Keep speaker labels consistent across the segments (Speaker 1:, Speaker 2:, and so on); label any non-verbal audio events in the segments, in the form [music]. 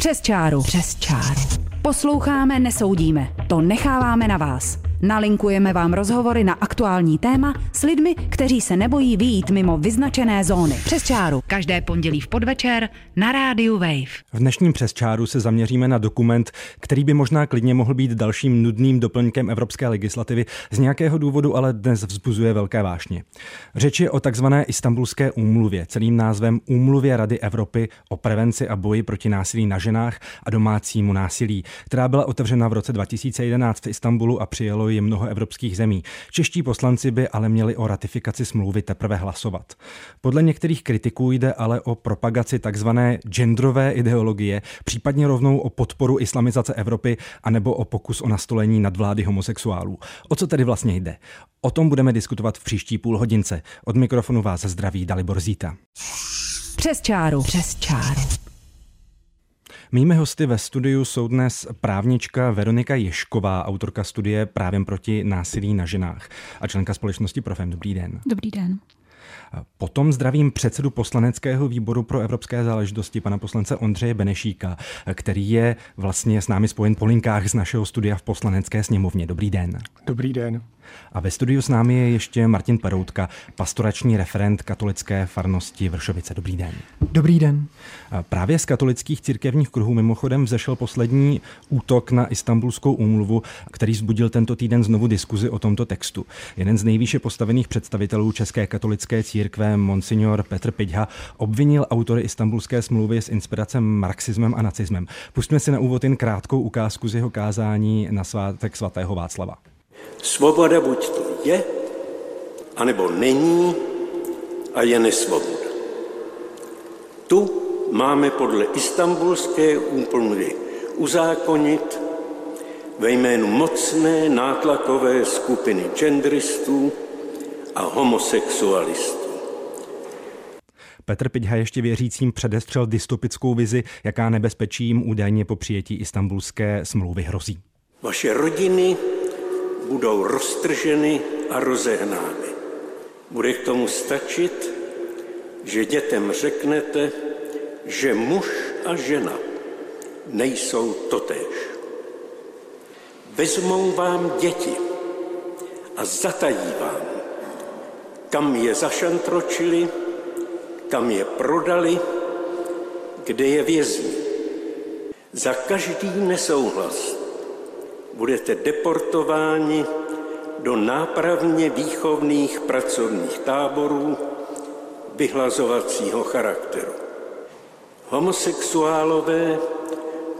Speaker 1: Přes čáru. Přes čáru. Posloucháme, nesoudíme. To necháváme na vás. Nalinkujeme vám rozhovory na aktuální téma s lidmi, kteří se nebojí výjít mimo vyznačené zóny. Přes čáru. Každé pondělí v podvečer na rádiu Wave.
Speaker 2: V dnešním přes čáru se zaměříme na dokument, který by možná klidně mohl být dalším nudným doplňkem evropské legislativy, z nějakého důvodu ale dnes vzbuzuje velké vášně. Řeč je o takzvané Istanbulské úmluvě, celým názvem Úmluvě Rady Evropy o prevenci a boji proti násilí na ženách a domácímu násilí, která byla otevřena v roce 2011 v Istanbulu a přijelo ji mnoho evropských zemí. Čeští poslanci by ale měli o ratifikaci smlouvy teprve hlasovat. Podle některých kritiků jde ale o propagaci takzvané genderové ideologie, případně rovnou o podporu islamizace Evropy anebo o pokus o nastolení nadvlády homosexuálů. O co tedy vlastně jde? O tom budeme diskutovat v příští půl hodince. Od mikrofonu vás zdraví Dalibor Zíta.
Speaker 1: Přes čáru. Přes čáru.
Speaker 2: Mými hosty ve studiu jsou dnes právnička Veronika Ješková, autorka studie Právem proti násilí na ženách a členka společnosti Profem. Dobrý den.
Speaker 3: Dobrý den.
Speaker 2: Potom zdravím předsedu poslaneckého výboru pro evropské záležitosti, pana poslance Ondřeje Benešíka, který je vlastně s námi spojen po linkách z našeho studia v poslanecké sněmovně. Dobrý den.
Speaker 4: Dobrý den.
Speaker 2: A ve studiu s námi je ještě Martin Peroutka, pastorační referent katolické farnosti Vršovice. Dobrý den.
Speaker 5: Dobrý den.
Speaker 2: Právě z katolických církevních kruhů mimochodem vzešel poslední útok na Istanbulskou úmluvu, který zbudil tento týden znovu diskuzi o tomto textu. Jeden z nejvýše postavených představitelů České katolické církve, monsignor Petr Pidha, obvinil autory Istanbulské smlouvy s inspiracem marxismem a nacismem. Pustíme si na úvod jen krátkou ukázku z jeho kázání na svátek svatého Václava.
Speaker 6: Svoboda buď to je, anebo není a je nesvoboda. Tu máme podle istambulské úmluvy uzákonit ve jménu mocné nátlakové skupiny genderistů a homosexualistů.
Speaker 2: Petr Pidha ještě věřícím předestřel dystopickou vizi, jaká nebezpečí jim údajně po přijetí istambulské smlouvy hrozí.
Speaker 6: Vaše rodiny budou roztrženy a rozehnány. Bude k tomu stačit, že dětem řeknete, že muž a žena nejsou totéž. Vezmou vám děti a zatají vám, kam je zašantročili, kam je prodali, kde je vězní. Za každý nesouhlas budete deportováni do nápravně výchovných pracovních táborů vyhlazovacího charakteru. Homosexuálové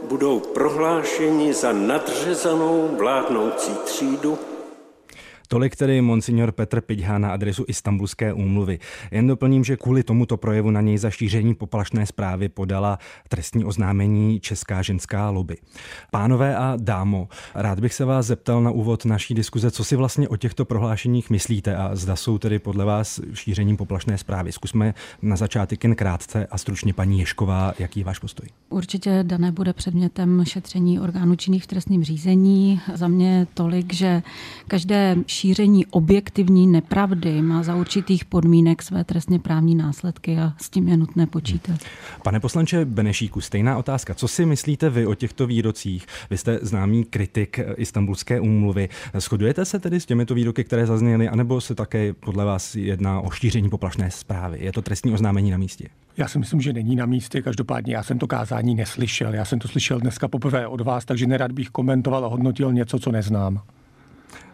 Speaker 6: budou prohlášeni za nadřezanou vládnoucí třídu
Speaker 2: Tolik tedy monsignor Petr Pidha na adresu Istanbulské úmluvy. Jen doplním, že kvůli tomuto projevu na něj za šíření poplašné zprávy podala trestní oznámení Česká ženská lobby. Pánové a dámo, rád bych se vás zeptal na úvod naší diskuze, co si vlastně o těchto prohlášeních myslíte a zda jsou tedy podle vás šířením poplašné zprávy. Zkusme na začátek jen krátce a stručně paní Ješková, jaký je váš postoj?
Speaker 3: Určitě dané bude předmětem šetření orgánů činných v trestním řízení. Za mě tolik, že každé šíření objektivní nepravdy má za určitých podmínek své trestně právní následky a s tím je nutné počítat.
Speaker 2: Pane poslanče Benešíku, stejná otázka. Co si myslíte vy o těchto výrocích? Vy jste známý kritik Istanbulské úmluvy. Shodujete se tedy s těmito výroky, které zazněly, anebo se také podle vás jedná o šíření poplašné zprávy? Je to trestní oznámení na místě?
Speaker 4: Já si myslím, že není na místě. Každopádně já jsem to kázání neslyšel. Já jsem to slyšel dneska poprvé od vás, takže nerad bych komentoval a hodnotil něco, co neznám.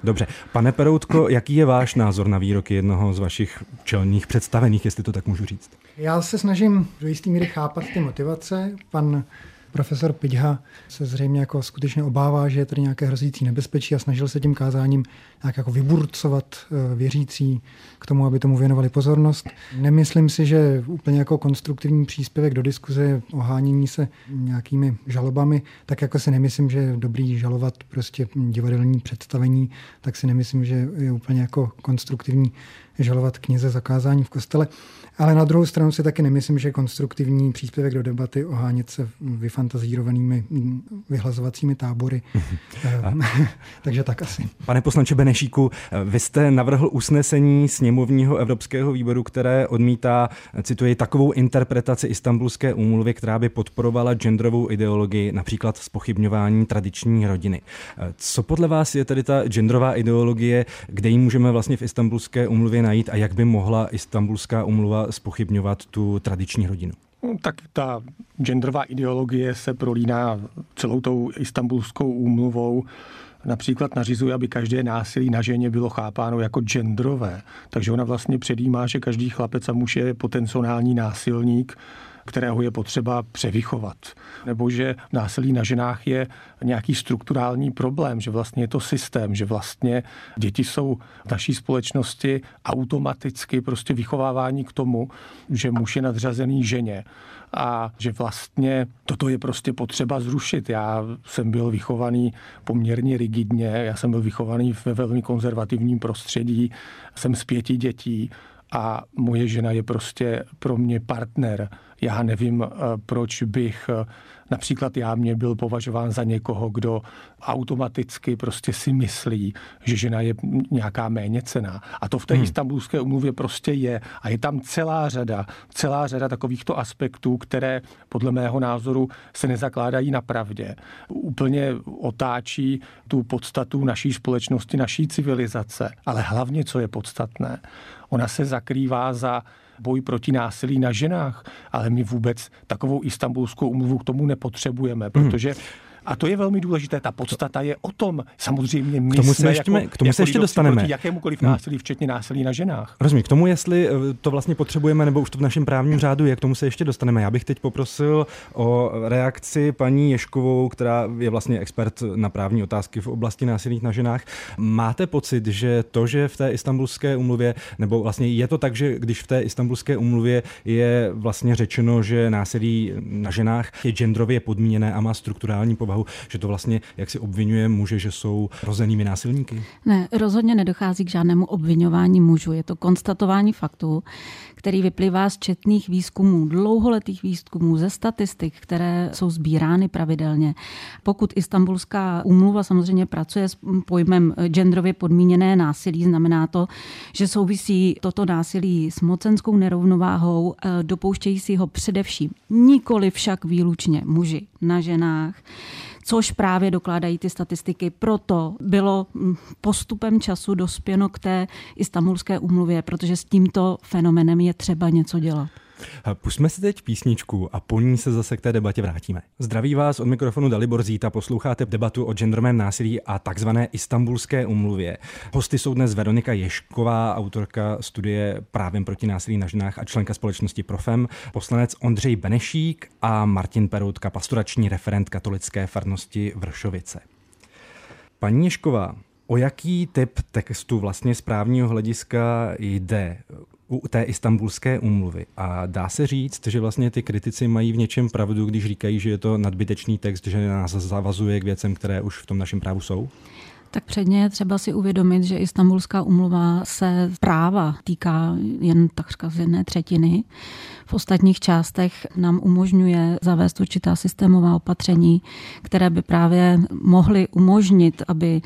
Speaker 2: Dobře. Pane Peroutko, jaký je váš názor na výroky jednoho z vašich čelních představených, jestli to tak můžu říct?
Speaker 5: Já se snažím do jistý míry chápat ty motivace. Pan Profesor Pidha se zřejmě jako skutečně obává, že je tady nějaké hrozící nebezpečí a snažil se tím kázáním nějak jako vyburcovat eh, věřící k tomu, aby tomu věnovali pozornost. Nemyslím si, že úplně jako konstruktivní příspěvek do diskuze ohánění se nějakými žalobami, tak jako si nemyslím, že je dobrý žalovat prostě divadelní představení, tak si nemyslím, že je úplně jako konstruktivní žalovat knize zakázání v kostele. Ale na druhou stranu si taky nemyslím, že konstruktivní příspěvek do debaty ohánět se vyfantazírovanými vyhlazovacími tábory. [laughs] Takže tak asi.
Speaker 2: Pane poslanče Benešíku, vy jste navrhl usnesení sněmovního Evropského výboru, které odmítá, cituji, takovou interpretaci istambulské úmluvy, která by podporovala genderovou ideologii, například spochybňování tradiční rodiny. Co podle vás je tedy ta genderová ideologie, kde ji můžeme vlastně v istambulské úmluvě najít a jak by mohla istambulská úmluva spochybňovat tu tradiční rodinu?
Speaker 4: No, tak ta genderová ideologie se prolíná celou tou istambulskou úmluvou. Například nařizuje, aby každé násilí na ženě bylo chápáno jako genderové. Takže ona vlastně předjímá, že každý chlapec a muž je potenciální násilník kterého je potřeba převychovat. Nebo že násilí na ženách je nějaký strukturální problém, že vlastně je to systém, že vlastně děti jsou v naší společnosti automaticky prostě vychovávání k tomu, že muž je nadřazený ženě a že vlastně toto je prostě potřeba zrušit. Já jsem byl vychovaný poměrně rigidně, já jsem byl vychovaný ve velmi konzervativním prostředí, jsem z pěti dětí a moje žena je prostě pro mě partner. Já nevím, eh, proč bych eh, například já mě byl považován za někoho, kdo automaticky prostě si myslí, že žena je nějaká méně cená. A to v té hmm. istambulské umluvě prostě je. A je tam celá řada, celá řada takovýchto aspektů, které podle mého názoru se nezakládají na pravdě. Úplně otáčí tu podstatu naší společnosti, naší civilizace. Ale hlavně, co je podstatné, ona se zakrývá za boj proti násilí na ženách, ale my vůbec takovou istambulskou umluvu k tomu nepotřebujeme, hmm. protože hmm a to je velmi důležité. Ta podstata je o tom. Samozřejmě my
Speaker 2: k tomu
Speaker 4: se
Speaker 2: jsme ještě,
Speaker 4: jako,
Speaker 2: k tomu
Speaker 4: jako
Speaker 2: se ještě dostaneme.
Speaker 4: Proti jakémukoliv násilí, včetně násilí na ženách.
Speaker 2: Rozumím. K tomu, jestli eh, to vlastně potřebujeme, nebo už to v našem právním řádu je, k tomu se ještě dostaneme. Já bych teď poprosil o reakci paní Ješkovou, která je vlastně expert na právní otázky v oblasti násilí na ženách. Máte pocit, že to, že v té istambulské umluvě, nebo vlastně je to tak, že když v té istambulské umluvě je vlastně řečeno, že násilí na ženách je genderově podmíněné a má strukturální povahu, že to vlastně, jak si obvinuje muže, že jsou rozenými násilníky?
Speaker 3: Ne, rozhodně nedochází k žádnému obvinování mužů. Je to konstatování faktů, který vyplývá z četných výzkumů, dlouholetých výzkumů, ze statistik, které jsou sbírány pravidelně. Pokud Istanbulská úmluva samozřejmě pracuje s pojmem genderově podmíněné násilí, znamená to, že souvisí toto násilí s mocenskou nerovnováhou, eh, dopouštějí si ho především nikoli však výlučně muži na ženách, což právě dokládají ty statistiky. Proto bylo mm, postupem času dospěno k té istambulské umluvě, protože s tímto fenomenem je třeba něco dělat.
Speaker 2: Pusme si teď písničku a po ní se zase k té debatě vrátíme. Zdraví vás od mikrofonu Dalibor Zíta, posloucháte debatu o genderovém násilí a takzvané istambulské umluvě. Hosty jsou dnes Veronika Ješková, autorka studie Právem proti násilí na ženách a členka společnosti Profem, poslanec Ondřej Benešík a Martin Peroutka, pastorační referent katolické farnosti Vršovice. Paní Ješková, O jaký typ textu vlastně z právního hlediska jde? U té istambulské úmluvy. A dá se říct, že vlastně ty kritici mají v něčem pravdu, když říkají, že je to nadbytečný text, že nás zavazuje k věcem, které už v tom našem právu jsou?
Speaker 3: Tak předně je třeba si uvědomit, že Istanbulská umluva se práva týká jen takřka z jedné třetiny. V ostatních částech nám umožňuje zavést určitá systémová opatření, které by právě mohly umožnit, aby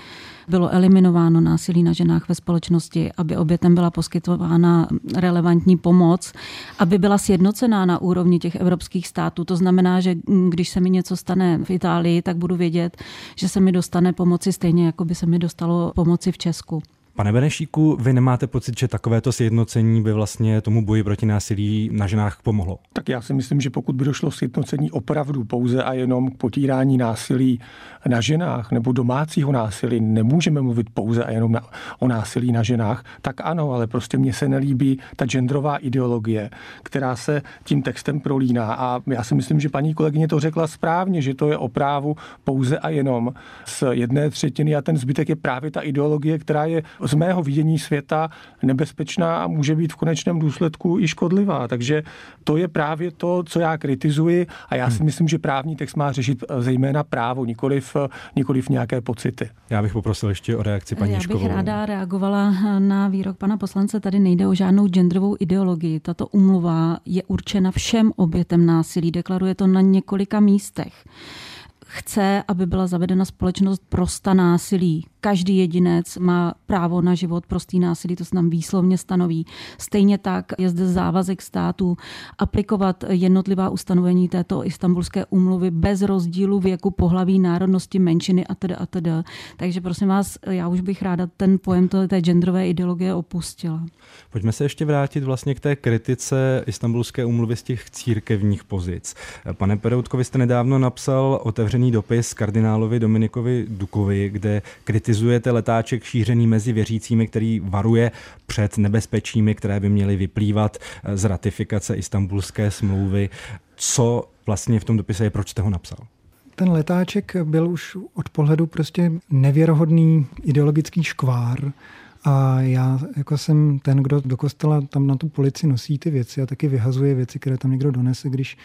Speaker 3: bylo eliminováno násilí na ženách ve společnosti, aby obětem byla poskytována relevantní pomoc, aby byla sjednocená na úrovni těch evropských států. To znamená, že když se mi něco stane v Itálii, tak budu vědět, že se mi dostane pomoci stejně, jako by se mi dostalo pomoci v Česku.
Speaker 2: Pane Benešíku, vy nemáte pocit, že takovéto sjednocení by vlastně tomu boji proti násilí na ženách pomohlo?
Speaker 4: Tak já si myslím, že pokud by došlo sjednocení opravdu pouze a jenom k potírání násilí na ženách nebo domácího násilí, nemůžeme mluvit pouze a jenom na, o násilí na ženách, tak ano, ale prostě mně se nelíbí ta genderová ideologie, která se tím textem prolíná. A já si myslím, že paní kolegyně to řekla správně, že to je o právu pouze a jenom z jedné třetiny a ten zbytek je právě ta ideologie, která je z mého vidění světa nebezpečná a může být v konečném důsledku i škodlivá. Takže to je právě to, co já kritizuji a já si hmm. myslím, že právní text má řešit zejména právo, nikoliv, nikoliv nějaké pocity.
Speaker 2: Já bych poprosil ještě o reakci paní
Speaker 3: Já bych
Speaker 2: Škovou.
Speaker 3: ráda reagovala na výrok pana poslance. Tady nejde o žádnou genderovou ideologii. Tato umluva je určena všem obětem násilí. Deklaruje to na několika místech chce, aby byla zavedena společnost prosta násilí. Každý jedinec má právo na život prostý násilí, to se nám výslovně stanoví. Stejně tak je zde závazek států aplikovat jednotlivá ustanovení této istambulské úmluvy bez rozdílu věku, pohlaví, národnosti, menšiny a tedy a. Takže prosím vás, já už bych ráda ten pojem té genderové ideologie opustila.
Speaker 2: Pojďme se ještě vrátit vlastně k té kritice istambulské úmluvy z těch církevních pozic. Pane Peroutko, jste nedávno napsal otevřený dopis kardinálovi Dominikovi Dukovi, kde kritizujete letáček šířený mezi věřícími, který varuje před nebezpečími, které by měly vyplývat z ratifikace istambulské smlouvy. Co vlastně v tom dopise je, proč jste ho napsal?
Speaker 5: Ten letáček byl už od pohledu prostě nevěrohodný ideologický škvár, a já jako jsem ten, kdo do kostela tam na tu polici nosí ty věci a taky vyhazuje věci, které tam někdo donese, když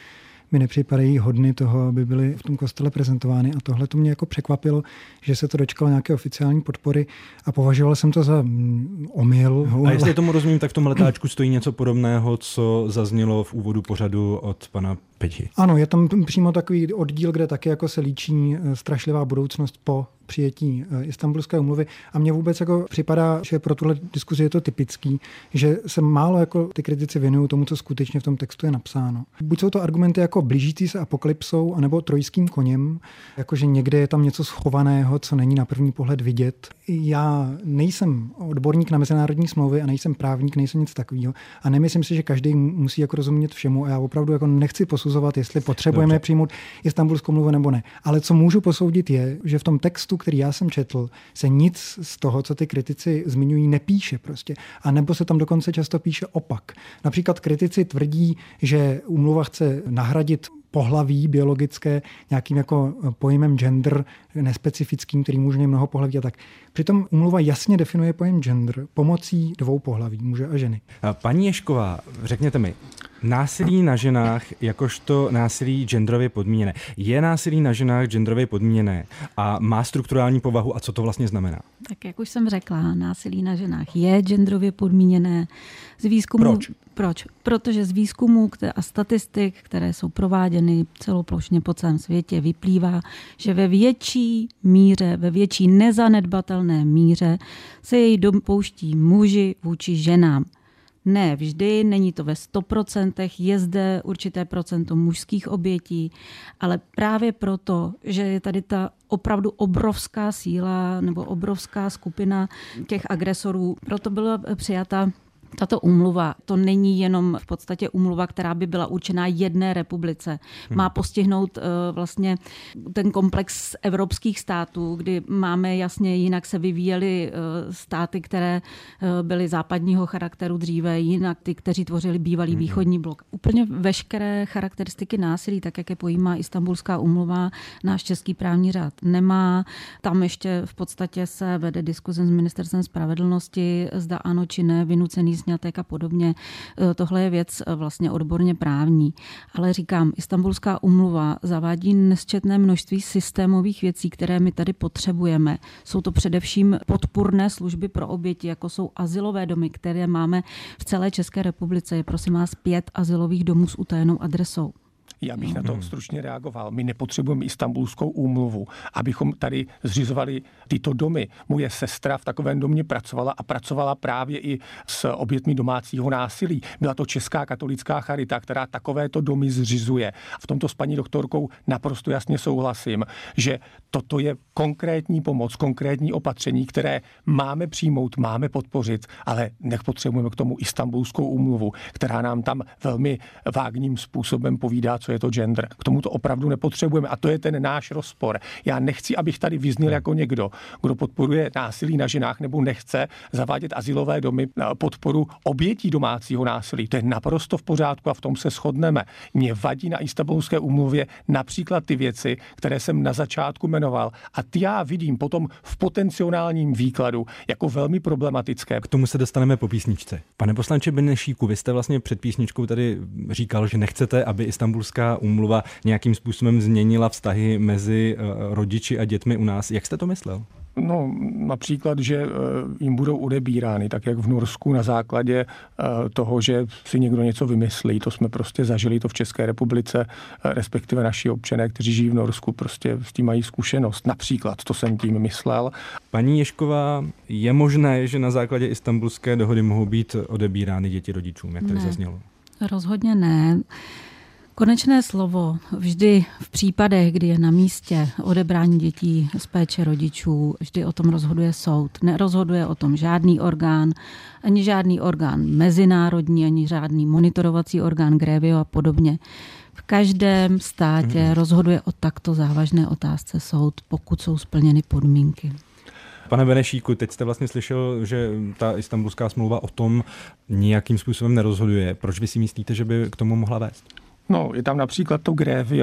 Speaker 5: mi nepřipadají hodny toho, aby byly v tom kostele prezentovány. A tohle to mě jako překvapilo, že se to dočkalo nějaké oficiální podpory a považoval jsem to za mm, omyl.
Speaker 2: A jestli tomu rozumím, tak v tom letáčku stojí něco podobného, co zaznělo v úvodu pořadu od pana Peti.
Speaker 5: Ano, je tam přímo takový oddíl, kde taky jako se líčí eh, strašlivá budoucnost po přijetí eh, Istanbulské umluvy a mně vůbec jako připadá, že pro tuhle diskuzi je to typický, že se málo jako ty kritici věnují tomu, co skutečně v tom textu je napsáno. Buď jsou to argumenty jako blížící se apokalypsou, anebo trojským koněm, jakože někde je tam něco schovaného, co není na první pohled vidět. Já nejsem odborník na mezinárodní smlouvy a nejsem právník, nejsem nic takového a nemyslím si, že každý musí jako rozumět všemu a já opravdu jako nechci posuzovat, jestli potřebujeme Dobře. přijmout Istanbulskou mluvu nebo ne. Ale co můžu posoudit je, že v tom textu který já jsem četl, se nic z toho, co ty kritici zmiňují, nepíše prostě. A nebo se tam dokonce často píše opak. Například kritici tvrdí, že úmluva chce nahradit pohlaví biologické nějakým jako pojmem gender nespecifickým, který může mnoho pohlaví a tak. Přitom umluva jasně definuje pojem gender pomocí dvou pohlaví, muže a ženy.
Speaker 2: Paní Ješková, řekněte mi, násilí na ženách jakožto násilí genderově podmíněné. Je násilí na ženách genderově podmíněné a má strukturální povahu a co to vlastně znamená?
Speaker 3: Tak jak už jsem řekla, násilí na ženách je genderově podmíněné. Z výzkumu,
Speaker 2: Proč?
Speaker 3: Proč? Protože z výzkumů a statistik, které jsou prováděny celoplošně po celém světě, vyplývá, že ve větší míře, ve větší nezanedbatelné míře se jej dopouští muži vůči ženám. Ne vždy, není to ve 100%, je zde určité procento mužských obětí, ale právě proto, že je tady ta opravdu obrovská síla nebo obrovská skupina těch agresorů, proto byla přijata tato úmluva, to není jenom v podstatě úmluva, která by byla určená jedné republice. Má hmm. postihnout uh, vlastně ten komplex evropských států, kdy máme jasně, jinak se vyvíjely uh, státy, které uh, byly západního charakteru dříve, jinak ty, kteří tvořili bývalý hmm. východní blok. Úplně veškeré charakteristiky násilí, tak jak je pojímá Istanbulská úmluva, náš český právní řád nemá. Tam ještě v podstatě se vede diskuze s ministerstvem spravedlnosti, zda ano či ne, vynucený snětek a podobně. E, tohle je věc e, vlastně odborně právní. Ale říkám, Istanbulská umluva zavádí nesčetné množství systémových věcí, které my tady potřebujeme. Jsou to především podpůrné služby pro oběti, jako jsou asilové domy, které máme v celé České republice. Je prosím vás pět asilových domů s utajenou adresou.
Speaker 4: Já bych na to mhm. stručně reagoval. My nepotřebujeme istambulskou úmluvu, abychom tady zřizovali tyto domy. Moje sestra v takovém domě pracovala a pracovala právě i s obětmi domácího násilí. Byla to Česká katolická charita, která takovéto domy zřizuje. V tomto s paní doktorkou naprosto jasně souhlasím, že toto je konkrétní pomoc, konkrétní opatření, které máme přijmout, máme podpořit, ale nepotřebujeme k tomu istambulskou úmluvu, která nám tam velmi vágním způsobem povídá, co je to gender. K tomu to opravdu nepotřebujeme a to je ten náš rozpor. Já nechci, abych tady vyznil jako někdo, kdo podporuje násilí na ženách nebo nechce zavádět asilové domy na podporu obětí domácího násilí. To je naprosto v pořádku a v tom se shodneme. Mě vadí na Istanbulské umluvě například ty věci, které jsem na začátku jmenoval a ty já vidím potom v potenciálním výkladu jako velmi problematické.
Speaker 2: K tomu se dostaneme po písničce. Pane poslanče Benešíku, vy jste vlastně před písničkou tady říkal, že nechcete, aby Istanbulská úmluva nějakým způsobem změnila vztahy mezi eh, rodiči a dětmi u nás. Jak jste to myslel?
Speaker 4: No, například, že eh, jim budou odebírány, tak jak v Norsku na základě eh, toho, že si někdo něco vymyslí. To jsme prostě zažili to v České republice, respektive naši občané, kteří žijí v Norsku, prostě s tím mají zkušenost. Například, to jsem tím myslel.
Speaker 2: Paní Ješková, je možné, že na základě istambulské dohody mohou být odebírány děti rodičům, jak tady zaznělo?
Speaker 3: Rozhodně ne. Konečné slovo vždy v případech, kdy je na místě odebrání dětí z péče rodičů, vždy o tom rozhoduje soud. Nerozhoduje o tom žádný orgán, ani žádný orgán mezinárodní, ani žádný monitorovací orgán Grevio a podobně. V každém státě hmm. rozhoduje o takto závažné otázce soud, pokud jsou splněny podmínky.
Speaker 2: Pane Benešíku, teď jste vlastně slyšel, že ta istambulská smlouva o tom nějakým způsobem nerozhoduje. Proč vy si myslíte, že by k tomu mohla vést?
Speaker 4: No, je tam například to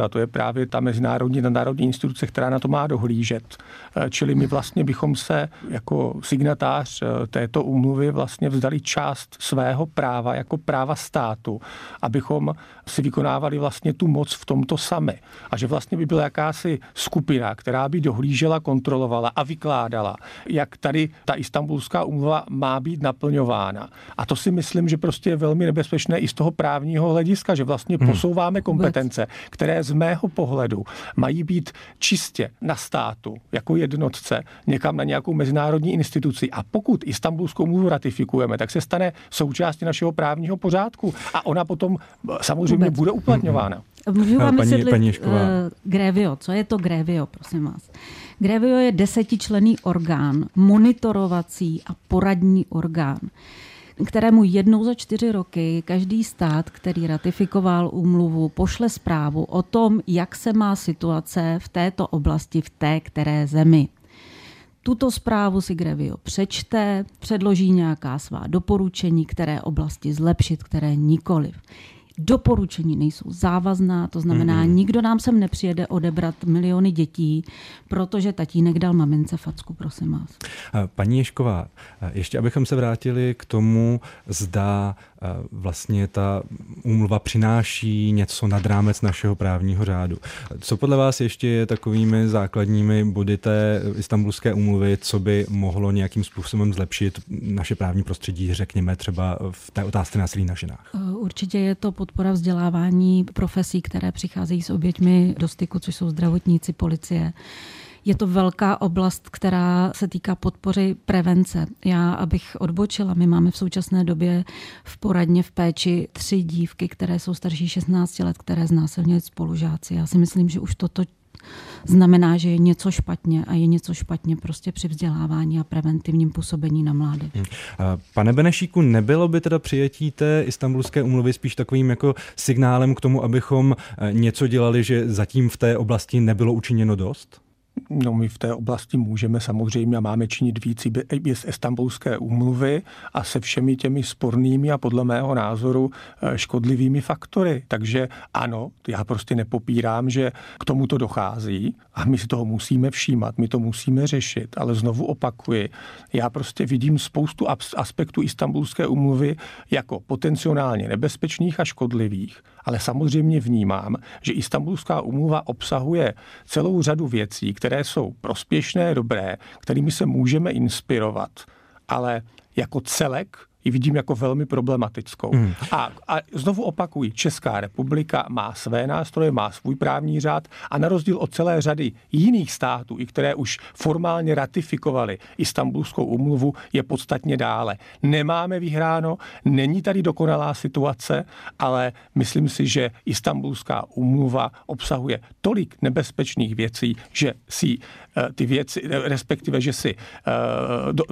Speaker 4: a to je právě ta mezinárodní národní instituce, která na to má dohlížet. Eh, čili my vlastně bychom se jako signatář eh, této úmluvy vlastně vzdali část svého práva jako práva státu, abychom si vykonávali vlastně tu moc v tomto sami. A že vlastně by byla jakási skupina, která by dohlížela, kontrolovala a vykládala, jak tady ta istambulská úmluva má být naplňována. A to si myslím, že prostě je velmi nebezpečné i z toho právního hlediska, že vlastně hmm. posou posouváme kompetence, které z mého pohledu mají být čistě na státu jako jednotce, někam na nějakou mezinárodní instituci. A pokud Istanbulskou mluvu ratifikujeme, tak se stane součástí našeho právního pořádku a ona potom samozřejmě Vůbec. bude uplatňována.
Speaker 3: Můžu vám paní, vysvětlit paní uh, Grevio. Co je to Grevio, prosím vás? Grevio je desetičlený orgán, monitorovací a poradní orgán kterému jednou za čtyři roky každý stát, který ratifikoval úmluvu, pošle zprávu o tom, jak se má situace v této oblasti v té které zemi. Tuto zprávu si Grevio přečte, předloží nějaká svá doporučení, které oblasti zlepšit, které nikoliv. Doporučení nejsou závazná, to znamená, mm-hmm. nikdo nám sem nepřijede odebrat miliony dětí, protože tatínek dal mamince facku, prosím vás.
Speaker 2: Paní Ješková, ještě abychom se vrátili k tomu, zda vlastně ta úmluva přináší něco nad rámec našeho právního řádu. Co podle vás ještě je takovými základními body té istambulské úmluvy, co by mohlo nějakým způsobem zlepšit naše právní prostředí, řekněme třeba v té otázce násilí na ženách?
Speaker 3: Určitě je to podpora vzdělávání profesí, které přicházejí s oběťmi do styku, což jsou zdravotníci, policie. Je to velká oblast, která se týká podpory prevence. Já, abych odbočila, my máme v současné době v poradně v péči tři dívky, které jsou starší 16 let, které znásilňují spolužáci. Já si myslím, že už toto znamená, že je něco špatně a je něco špatně prostě při vzdělávání a preventivním působení na mládež. Hmm.
Speaker 2: Pane Benešíku, nebylo by teda přijetí té istambulské umluvy spíš takovým jako signálem k tomu, abychom eh, něco dělali, že zatím v té oblasti nebylo učiněno dost?
Speaker 4: No my v té oblasti můžeme samozřejmě a máme činit víc i z Estambulské úmluvy a se všemi těmi spornými a podle mého názoru eh, škodlivými faktory. Takže ano, já prostě nepopírám, že k tomuto dochází a my si toho musíme všímat, my to musíme řešit, ale znovu opakuji, já prostě vidím spoustu aspektů Istanbulské úmluvy jako potenciálně nebezpečných a škodlivých, ale samozřejmě vnímám, že Istanbulská úmluva obsahuje celou řadu věcí, které jsou prospěšné, dobré, kterými se můžeme inspirovat, ale jako celek ji vidím jako velmi problematickou. Hmm. A, a znovu opakuji, Česká republika má své nástroje, má svůj právní řád a na rozdíl od celé řady jiných států, i které už formálně ratifikovali Istanbulskou umluvu, je podstatně dále. Nemáme vyhráno, není tady dokonalá situace, ale myslím si, že Istanbulská umluva obsahuje tolik nebezpečných věcí, že si eh, ty věci, respektive, že si do,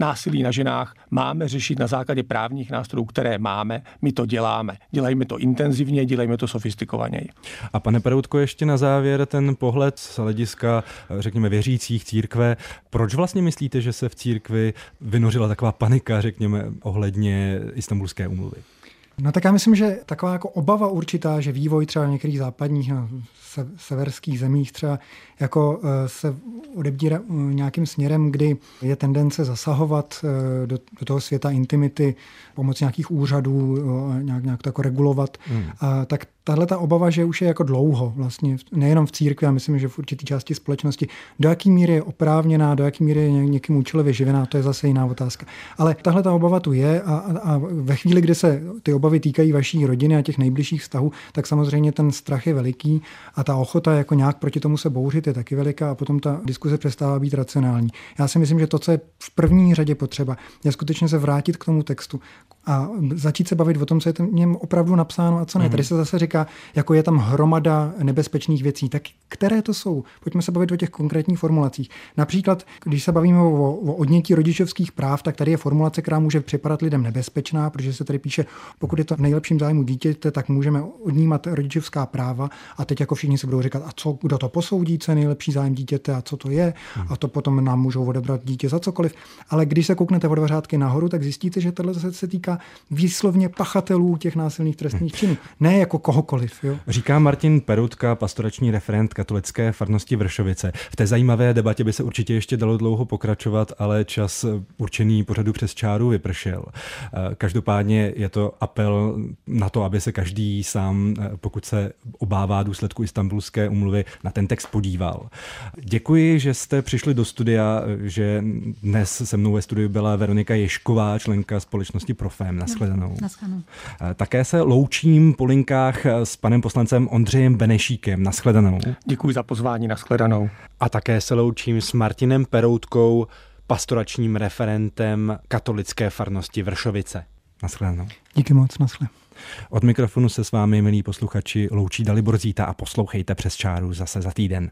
Speaker 4: násilí na ženách máme řešit na základě právních nástrojů, které máme, my to děláme. Dělejme to intenzivně, dělejme to sofistikovaněji.
Speaker 2: A pane Peroutko, ještě na závěr ten pohled z hlediska, řekněme, věřících církve. Proč vlastně myslíte, že se v církvi vynořila taková panika, řekněme, ohledně istambulské umluvy?
Speaker 5: No tak já myslím, že taková jako obava určitá, že vývoj třeba v některých západních no, severských zemích třeba jako eh, se odebírá eh, nějakým směrem, kdy je tendence zasahovat eh, do, do toho světa intimity pomocí nějakých úřadů, nějak, nějak to jako regulovat, hmm. a, tak tahle ta obava, že už je jako dlouho, vlastně nejenom v církvi, a myslím, že v určitý části společnosti, do jaký míry je oprávněná, do jaký míry je někým účelově živená, to je zase jiná otázka. Ale tahle ta obava tu je a, a, a ve chvíli, kdy se ty obavy týkají vaší rodiny a těch nejbližších vztahů, tak samozřejmě ten strach je veliký a ta ochota jako nějak proti tomu se bouřit je taky veliká a potom ta diskuze přestává být racionální. Já si myslím, že to, co je v první řadě potřeba, je skutečně se vrátit k tomu textu a začít se bavit o tom, co je tam něm opravdu napsáno a co ne. Mm-hmm. Tady se zase říká, jako je tam hromada nebezpečných věcí. Tak které to jsou? Pojďme se bavit o těch konkrétních formulacích. Například, když se bavíme o, o odnětí rodičovských práv, tak tady je formulace, která může připadat lidem nebezpečná, protože se tady píše, pokud je to v nejlepším zájmu dítěte, tak můžeme odnímat rodičovská práva a teď jako všichni se budou říkat, a co, kdo to posoudí, co je nejlepší zájem dítěte a co to je, a to potom nám můžou odebrat dítě za cokoliv. Ale když se kouknete o dva řádky nahoru, tak zjistíte, že tohle se týká výslovně pachatelů těch násilných trestných činů, ne jako kohokoliv. Jo?
Speaker 2: Říká Martin Perutka, pastorační referent katolické farnosti Vršovice. V té zajímavé debatě by se určitě ještě dalo dlouho pokračovat, ale čas určený pořadu přes čáru vypršel. Každopádně je to apel na to, aby se každý sám, pokud se obává důsledku istambulské umluvy, na ten text podíval. Děkuji, že jste přišli do studia, že dnes se mnou ve studiu byla Veronika Ješková, členka společnosti Profem. Naschledanou.
Speaker 3: Naschledanou.
Speaker 2: Také se loučím po linkách s panem poslancem Ondřejem Benešíkem. Naschledanou.
Speaker 4: Děkuji za pozvání. Naschledanou.
Speaker 2: A také se loučím s Martinem Peroutkou, pastoračním referentem katolické farnosti Vršovice. Naschledanou.
Speaker 5: Díky moc, naschle.
Speaker 2: Od mikrofonu se s vámi, milí posluchači, loučí Dalibor Zíta a poslouchejte přes čáru zase za týden.